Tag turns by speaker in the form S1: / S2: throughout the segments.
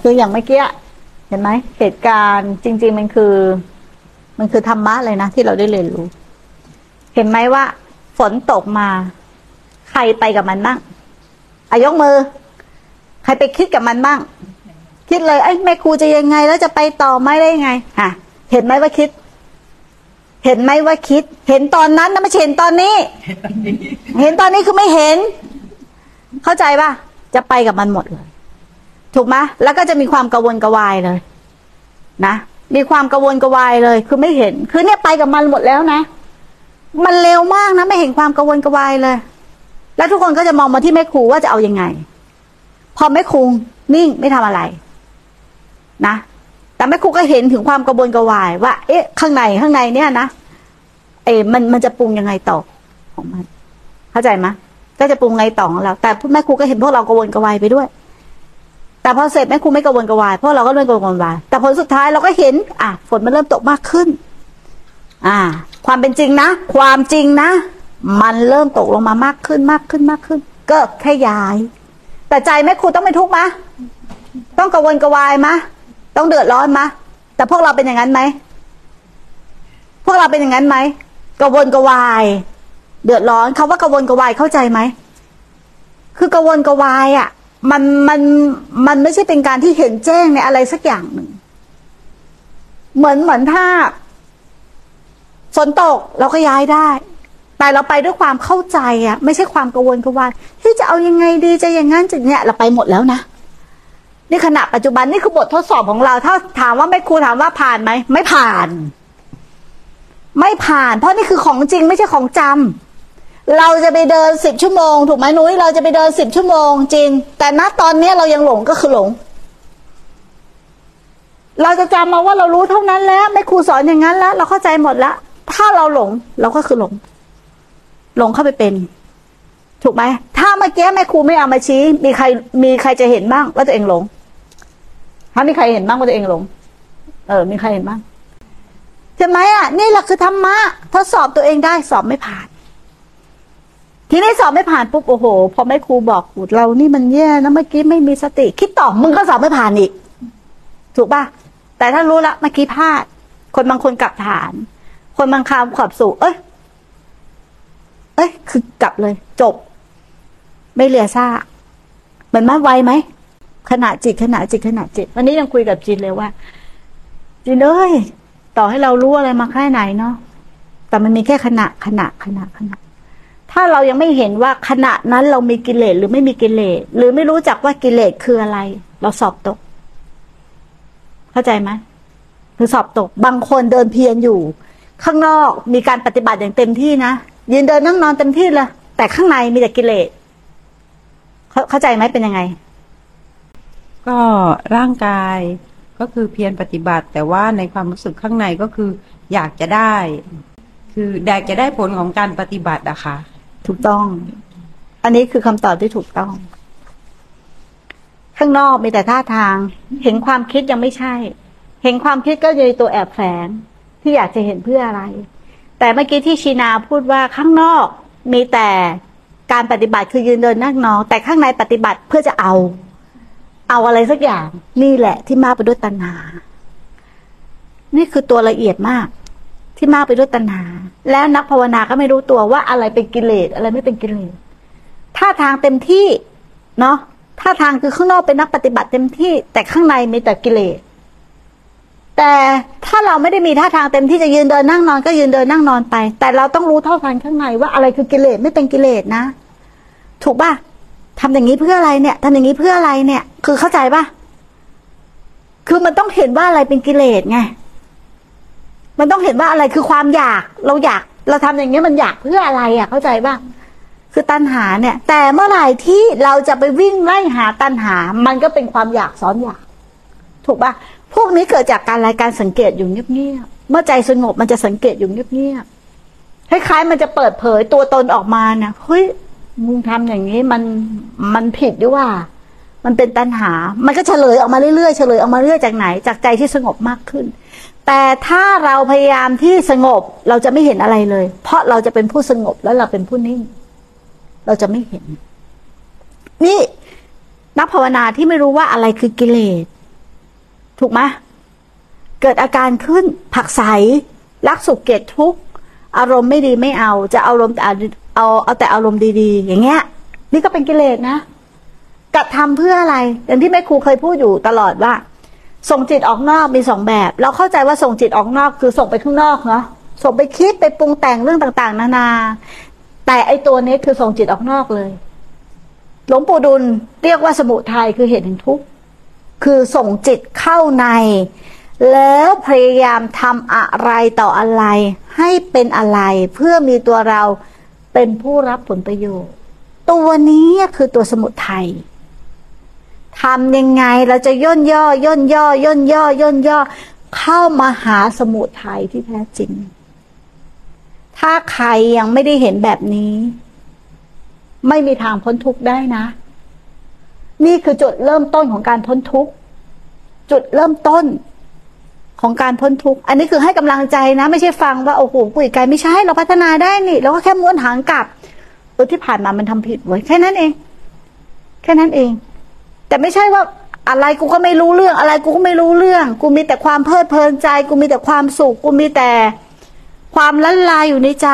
S1: คืออย่างเมื่อกี้เห็นไหมเหตุการณ์จริง ๆ มันคือ มันคือธรรมะเลยนะที่เราได้เรียนรู้ เห็นไหมว่า ฝนตกมา ใครไปกับมันบ้างอายกมือ ใครไปคิดกับมันบ้าง คิดเลยไอ้ยแม่ครูจะยังไง แล้วจะไปต่อไหมได้ยังไงฮะเห็นไหมว่าคิด เห็นไหมว่าคิด เห็นตอนนั้นนะไม่ใช่เห็นตอนนี้ เห็นตอนนี้คือไม่เห็น เข้าใจป่ะจะไปกับมันหมดเลย ถูกไหมแล้วก็จะมีความกระวนกระวายเลย นะ มีความกระวนกระวายเลย คือไม่เห็น คือเนี่ยไปกับมันหมดแล้วนะ มันเร็วมากนะ ไม่เห็นความกระวนกระวายเลย แล้วทุกคนก็จะมองมาที่แม่ครูว่าจะเอายังไง พอแม่ครูนิ่งไม่ทำอะไร นะ แต่แม่ครูก็เห็นถึงความกระวนกระวาย ว่า เอ๊ะ ข้างในข้างในเนี่ยนะ เอ๊ะมันมันจะปรุงยังไงต่อของมัน เข้าใจไหมก็จะปรุงไงต่อของเรา แต่แม่ครูก็เห็นพวกเรากระวนกระวายไปด้วย แต่พอเสร็จแม่ครูไม่กระวนกระวายพวกเราก็เริ่มกระวนกระวายแต่ผลสุดท้ายเราก็เห็น อะฝนมันเริ่มตกมากขึ้น อ่า ความเป็นจริงนะ ความจริงนะ มันเริ่มตกลงมามากขึ้นมากขึ้นมากขึ้น ก็แค่ย้าย แต่ใจแม่ครูต้องไม่ทุกข์มะต้องกระวนกระวายมะต้องเดือดร้อนมะแต่พวกเราเป็นอย่างนั้นไหมพวกเราเป็นอย่างนั้นไหมกระวนกระวาย เดือดร้อนคาว่ากระวนกระวายเข้าใจไหมคือกระวนกระวายอะ มันมันมันไม่ใช่เป็นการที่เห็นแจ้งในอะไรสักอย่างหนึ่ง เหมือนเหมือนถ้าฝนตกเราก็ย้ายได้ แต่เราไปด้วยความเข้าใจอะไม่ใช่ความกระวนกระวายที่จะเอายังไงดีจะอย่างงั้นจะเนี่ยเราไปหมดแล้วนะนี่ขณะปัจจุบันนี่คือบททดสอบของเรา ถ้าถามว่าแม่ครูถามว่าผ่านไหมไม่ผ่าน ไม่ผ่าน เพราะนี่คือของจริงไม่ใช่ของจำ เราจะไปเดินสิบชั่วโมง ถูกไหมนุ้ยเราจะไปเดินสิบชั่วโมงจริง แต่ณตอนนี้เรายังหลงก็คือหลง เราจะจำมาว่าเรารู้เท่านั้นแล้วแม่ครูสอนอย่างนั้นแล้ว เราเข้าใจหมดแล้วถ้าเราหลงเราก็คือหลง หลงเข้าไปเป็น ถูกไหมถ้าเมื่อกี้แม่ครูไม่เอามาชี้ มีใคร มีใครจะเห็นบ้างว่าตัวเองหลง ถ้ามีใครเห็นบ้างว่าตัวเองหลง เออ มีใครเห็นบ้างใช่ไหมอะนี่แหละคือธรรมะทดสอบตัวเองได้สอบไม่ผ่าน ทีนี้สอบไม่ผ่านปุ๊บโอ้โห พอแม่ครูบอกเรานี่มันแย่นะเมื่อกี้ไม่มีสติ คิดต่อมึงก็สอบไม่ผ่านอีก ถูกป่ะแต่ถ้ารู้ละเมื่อกี้พลาด คนบางคนกลับฐาน คนบางคำขอบสู่ เอ้ยเอ้ย คือกลับเลย จบ ไม่เหลือซากเหมือนมาไวไหมขณะจิตขณะจิตขณะจิต วันนี้ยังคุยกับจินเลยว่า จินเอ้ยต่อให้เรารู้อะไรมาแค่ไหนเนาะแต่มันมีแค่ขณะขณะขณะขณะ ถ้าเรายังไม่เห็นว่าขณะนั้นเรามีกิเลสหรือไม่มีกิเลสหรือไม่รู้จักว่ากิเลสคืออะไร เราสอบตก เข้าใจไหมคือสอบตก บางคนเดินเพียรอยู่ ข้างนอกมีการปฏิบัติอย่างเต็มที่นะยืนเดินนั่งนอนเต็มที่เลยแต่ข้างในมีแต่กิเลสเขาเข้าใจไหมเป็นยังไง
S2: ก็ร่างกายก็คือเพียรปฏิบัติ แต่ว่าในความรู้สึกข้างในก็คือ อยากจะได้ คืออยากจะได้ผลของการปฏิบัติอะค่ะ
S1: ถูกต้อง อันนี้คือคำตอบที่ถูกต้อง ข้างนอกมีแต่ท่าทาง เห็นความคิดยังไม่ใช่ เห็นความคิดก็อยู่ในตัวแอบแฝงที่อยากจะเห็นเพื่ออะไร แต่เมื่อกี้ที่ชีนาพูดว่าข้างนอกมีแต่การปฏิบัติคือยืนเดินนั่งนอนแต่ข้างในปฏิบัติเพื่อจะเอา เอาอะไรสักอย่าง นี่แหละที่มากไปด้วยตัณหา นี่คือตัวละเอียดมาก ที่มากไปด้วยตัณหา แล้วนักภาวนาก็ไม่รู้ตัวว่าอะไรเป็นกิเลสอะไรไม่เป็นกิเลสท่าทางเต็มที่เนาะท่าทางคือข้างนอกเป็นนักปฏิบัติเต็มที่ แต่ข้างในมีแต่กิเลสแต่ถ้าเราไม่ได้มีท่าทางเต็มที่จะยืนเดินนั่งนอนก็ยืนเดินนั่งนอนไป แต่เราต้องรู้เท่าทันข้างในว่าอะไรคือกิเลสไม่เป็นกิเลสนะ ถูกป่ะทำอย่างนี้เพื่ออะไรเนี่ยทำอย่างนี้เพื่ออะไรเนี่ย คือเข้าใจป่ะคือมันต้องเห็นว่าอะไรเป็นกิเลสไง มันต้องเห็นว่าอะไรคือความอยากเราอยากเราทำอย่างนี้มันอยากเพื่ออะไรอะเข้าใจป่ะคือตัณหาเนี่ย แต่เมื่อไหร่ที่เราจะไปวิ่งไล่หาตัณหา มันก็เป็นความอยากซ้อนอยาก ถูกปะพวกนี้เกิดจากการรายการสังเกตอยู่เงียบๆเมื่อใจสงบมันจะสังเกตอยู่เงียบๆคล้ายๆมันจะเปิดเผยตัวตนออกมาเนี่ยเฮ้ยมึงทำอย่างนี้มันมันผิดด้วยว่า มันเป็นตัณหา มันก็เฉลยออกมาเรื่อยๆเฉลยออกมาเรื่อยจากไหน จากใจที่สงบมากขึ้น แต่ถ้าเราพยายามที่สงบเราจะไม่เห็นอะไรเลย เพราะเราจะเป็นผู้สงบแล้วเราเป็นผู้นิ่ง เราจะไม่เห็น นี่นักภาวนาที่ไม่รู้ว่าอะไรคือกิเลสถูกไหมเกิดอาการขึ้นผักใสรักสุขเกลียดทุกข์อารมณ์ไม่ดีไม่เอา จะอารมณ์แต่เอาเอาแต่อารมณ์ดีๆ อย่างเงี้ย นี่ก็เป็นกิเลสนะกระทำเพื่ออะไร อย่างที่แม่ครูเคยพูดอยู่ตลอดว่า ส่งจิตออกนอกมีสองแบบ เราเข้าใจว่าส่งจิตออกนอกคือส่งไปข้างนอกเนาะส่งไปคิดไปปรุงแต่งเรื่องต่างๆ นานา แต่ไอตัวนี้คือส่งจิตออกนอกเลย หลวงปู่ดุลเรียกว่าสมุทัยคือเหตุแห่งทุกข์คือส่งจิตเข้าใน แล้วพยายามทำอะไรต่ออะไร ให้เป็นอะไรเพื่อมีตัวเราเป็นผู้รับผลประโยชน์ ตัวนี้คือตัวสมุทัย ทำยังไงเราจะย่นย่อย่นย่อย่นย่อย่นย่อ เข้ามาหาสมุทัยที่แท้จริง ถ้าใครยังไม่ได้เห็นแบบนี้ ไม่มีทางพ้นทุกข์ได้นะ นี่คือจุดเริ่มต้นของการพ้นทุกข์จุดเริ่มต้นของการพ้นทุกข์อันนี้คือให้กำลังใจนะ ไม่ใช่ฟังว่าโอ้โหกุยไกลไม่ใช่เราพัฒนาได้นี่เราก็แค่ม้วนหางกลับเออที่ผ่านมามันทำผิดไว้แค่นั้นเอง แค่นั้นเอง แต่ไม่ใช่ว่าอะไรกูก็ไม่รู้เรื่อง อะไรกูก็ไม่รู้เรื่อง กูมีแต่ความเพลิดเพลินใจ กูมีแต่ความสุข กูมีแต่ความละลายอยู่ในใจ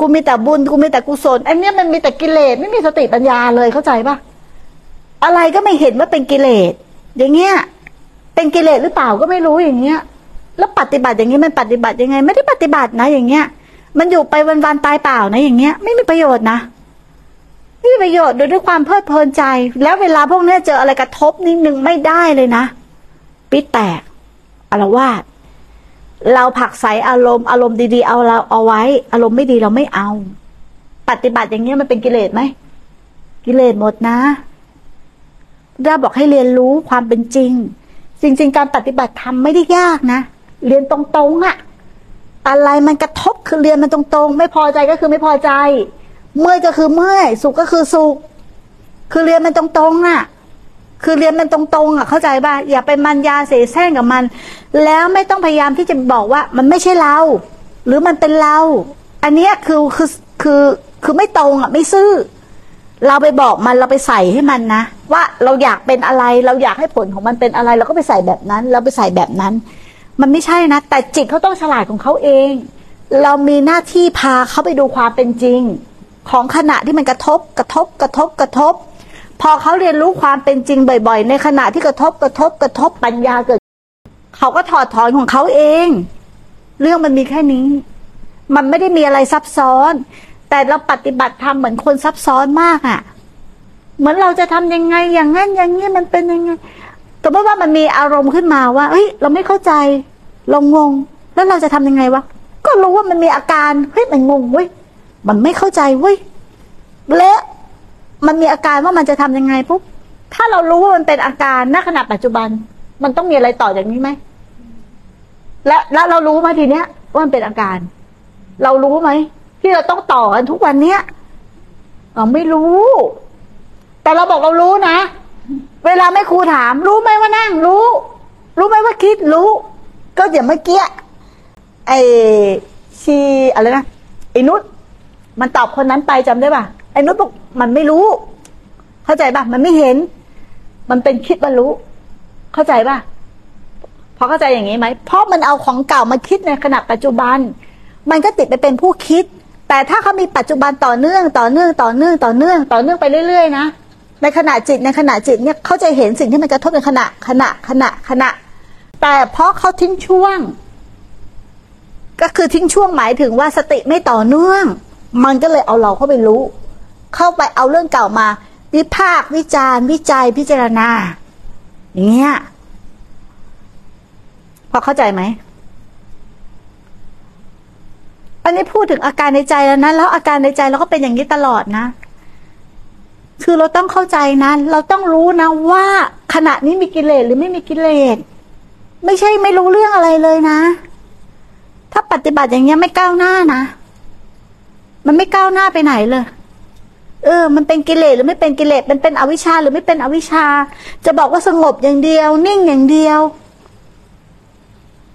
S1: กูมีแต่บุญ กูมีแต่กุศล อันนี้มันมีแต่กิเลสไม่มีสติปัญญาเลยเข้าใจปะอะไรก็ไม่เห็นว่าเป็นกิเลส อย่างเงี้ย เป็นกิเลสหรือเปล่าก็ไม่รู้อย่างเงี้ย แล้วปฏิบัติอย่างนี้มันปฏิบัติยังไง ไม่ได้ปฏิบัตินะ อย่างเงี้ย มันอยู่ไปวันๆตายเปล่านะ อย่างเงี้ย ไม่มีประโยชน์นะ ไม่มีประโยชน์โดยด้วยความเพลิดเพลินใจ แล้วเวลาพวกเนี้ยเจออะไรกระทบนิดนึงไม่ได้เลยนะ ปิดแตกอารวาสเราผักใสอารมณ์อารมณ์ดีๆเอาเราเอาไว้ อารมณ์ไม่ดีเราไม่เอา ปฏิบัติอย่างเงี้ยมันเป็นกิเลสไหมกิเลสหมดนะเราบอกให้เรียนรู้ความเป็นจริง จริง ๆ การปฏิบัติธรรมไม่ได้ยากนะเรียนตรงๆอะอะไรมันกระทบคือเรียนมันตรงๆ ไม่พอใจก็คือไม่พอใจ เมื่อยก็คือเมื่อย สุขก็คือสุข คือเรียนมันตรงๆอะคือเรียนมันตรงๆอะ เข้าใจป่ะ อย่าไปมันยาเสแสร้งกับมัน แล้วไม่ต้องพยายามที่จะบอกว่ามันไม่ใช่เรา หรือมันเป็นเรา อันนี้คือคือคือคือไม่ตรงอะไม่ซื่อ เราไปบอกมันเราไปใส่ให้มันนะ ว่าเราอยากเป็นอะไร เราอยากให้ผลของมันเป็นอะไร เราก็ไปใส่แบบนั้น เราไปใส่แบบนั้น มันไม่ใช่นะ แต่จิตเขาต้องฉลาดของเขาเอง เรามีหน้าที่พาเขาไปดูความเป็นจริง ของขณะที่มันกระทบกระทบกระทบกระทบ พอเขาเรียนรู้ความเป็นจริงบ่อย ๆ ในขณะที่กระทบกระทบกระทบปัญญาเกิด เขาก็ถอดถอนของเขาเอง เรื่องมันมีแค่นี้ มันไม่ได้มีอะไรซับซ้อน แต่เราปฏิบัติธรรมเหมือนคนซับซ้อนมากอะ่ะ เหมือนเราจะทำยังไงอย่างนั้นอย่างนี้มันเป็นยังไงแต่ว่ามันมีอารมณ์ขึ้นมาว่าเฮ้ย เราไม่เข้าใจ เรางง แล้วเราจะทำยังไงวะก็รู้ว่ามันมีอาการเฮ้ยมันงงเว้ย มันไม่เข้าใจเว้ยและมันมีอาการว่ามันจะทำยังไงปุ๊บถ้าเรารู้ว่ามันเป็นอาการณขณะปัจจุบัน มันต้องมีอะไรต่อจากนี้ไหมและแล้วเรารู้ไหมทีเนี้ยว่ามันเป็นอาการ เรารู้ไหมที่เราต้องต่อกันทุกวันเนี้ยเราไม่รู้ แต่เราบอกเรารู้นะเวลาไม่ครูถาม รู้ไหมว่านั่ง รู้ รู้ไหมว่าคิดรู้ ก็อย่างเมื่อกี้ไอ้ชีอะไรนะไอ้นุช มันตอบคนนั้นไปจำได้ป่ะไอ้นุชบอกมันไม่รู้ เข้าใจป่ะมันไม่เห็น มันเป็นคิดว่ารู้ เข้าใจป่ะพอเข้าใจอย่างนี้ไหมเพราะมันเอาของเก่ามาคิดในขณะปัจจุบัน มันก็ติดไปเป็นผู้คิด แต่ถ้าเขามีปัจจุบันต่อเนื่อง ต่อเนื่องต่อเนื่องต่อเนื่อง ต่อเนื่องไปเรื่อยๆนะในขณะจิตในขณะจิตเนี่ยเขาจะเห็นสิ่งที่มันกระทบในขณะขณะขณะขณะ แต่เพราะเขาทิ้งช่วง ก็คือทิ้งช่วงหมายถึงว่าสติไม่ต่อเนื่อง มันก็เลยเอาเราเข้าไปรู้ เข้าไปเอาเรื่องเก่ามา วิพากษ์วิจารณ์วิจัยพิจารณา อย่างเงี้ยพอเข้าใจไหมอันนี้พูดถึงอาการในใจแล้วนะแล้วอาการในใจเราก็เป็นอย่างนี้ตลอดนะ คือเราต้องเข้าใจนะเราต้องรู้นะว่า ขณะนี้มีกิเลสหรือไม่มีกิเลสไม่ใช่ไม่รู้เรื่องอะไรเลยนะ ถ้าปฏิบัติอย่างเงี้ยไม่ก้าวหน้านะ ไม่ก้าวหน้าไปไหนเลย เออ มันเป็นกิเลสหรือไม่เป็นกิเลสมันเป็นอวิชชาหรือไม่เป็นอวิชชา จะบอกว่าสงบอย่างเดียว นิ่งอย่างเดียว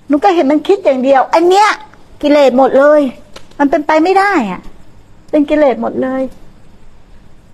S1: หนูก็เห็นมันคิดอย่างเดียว อันเนี้ย กิเลสหมดเลย มันเป็นไปไม่ได้อะเป็นกิเลสหมดเลย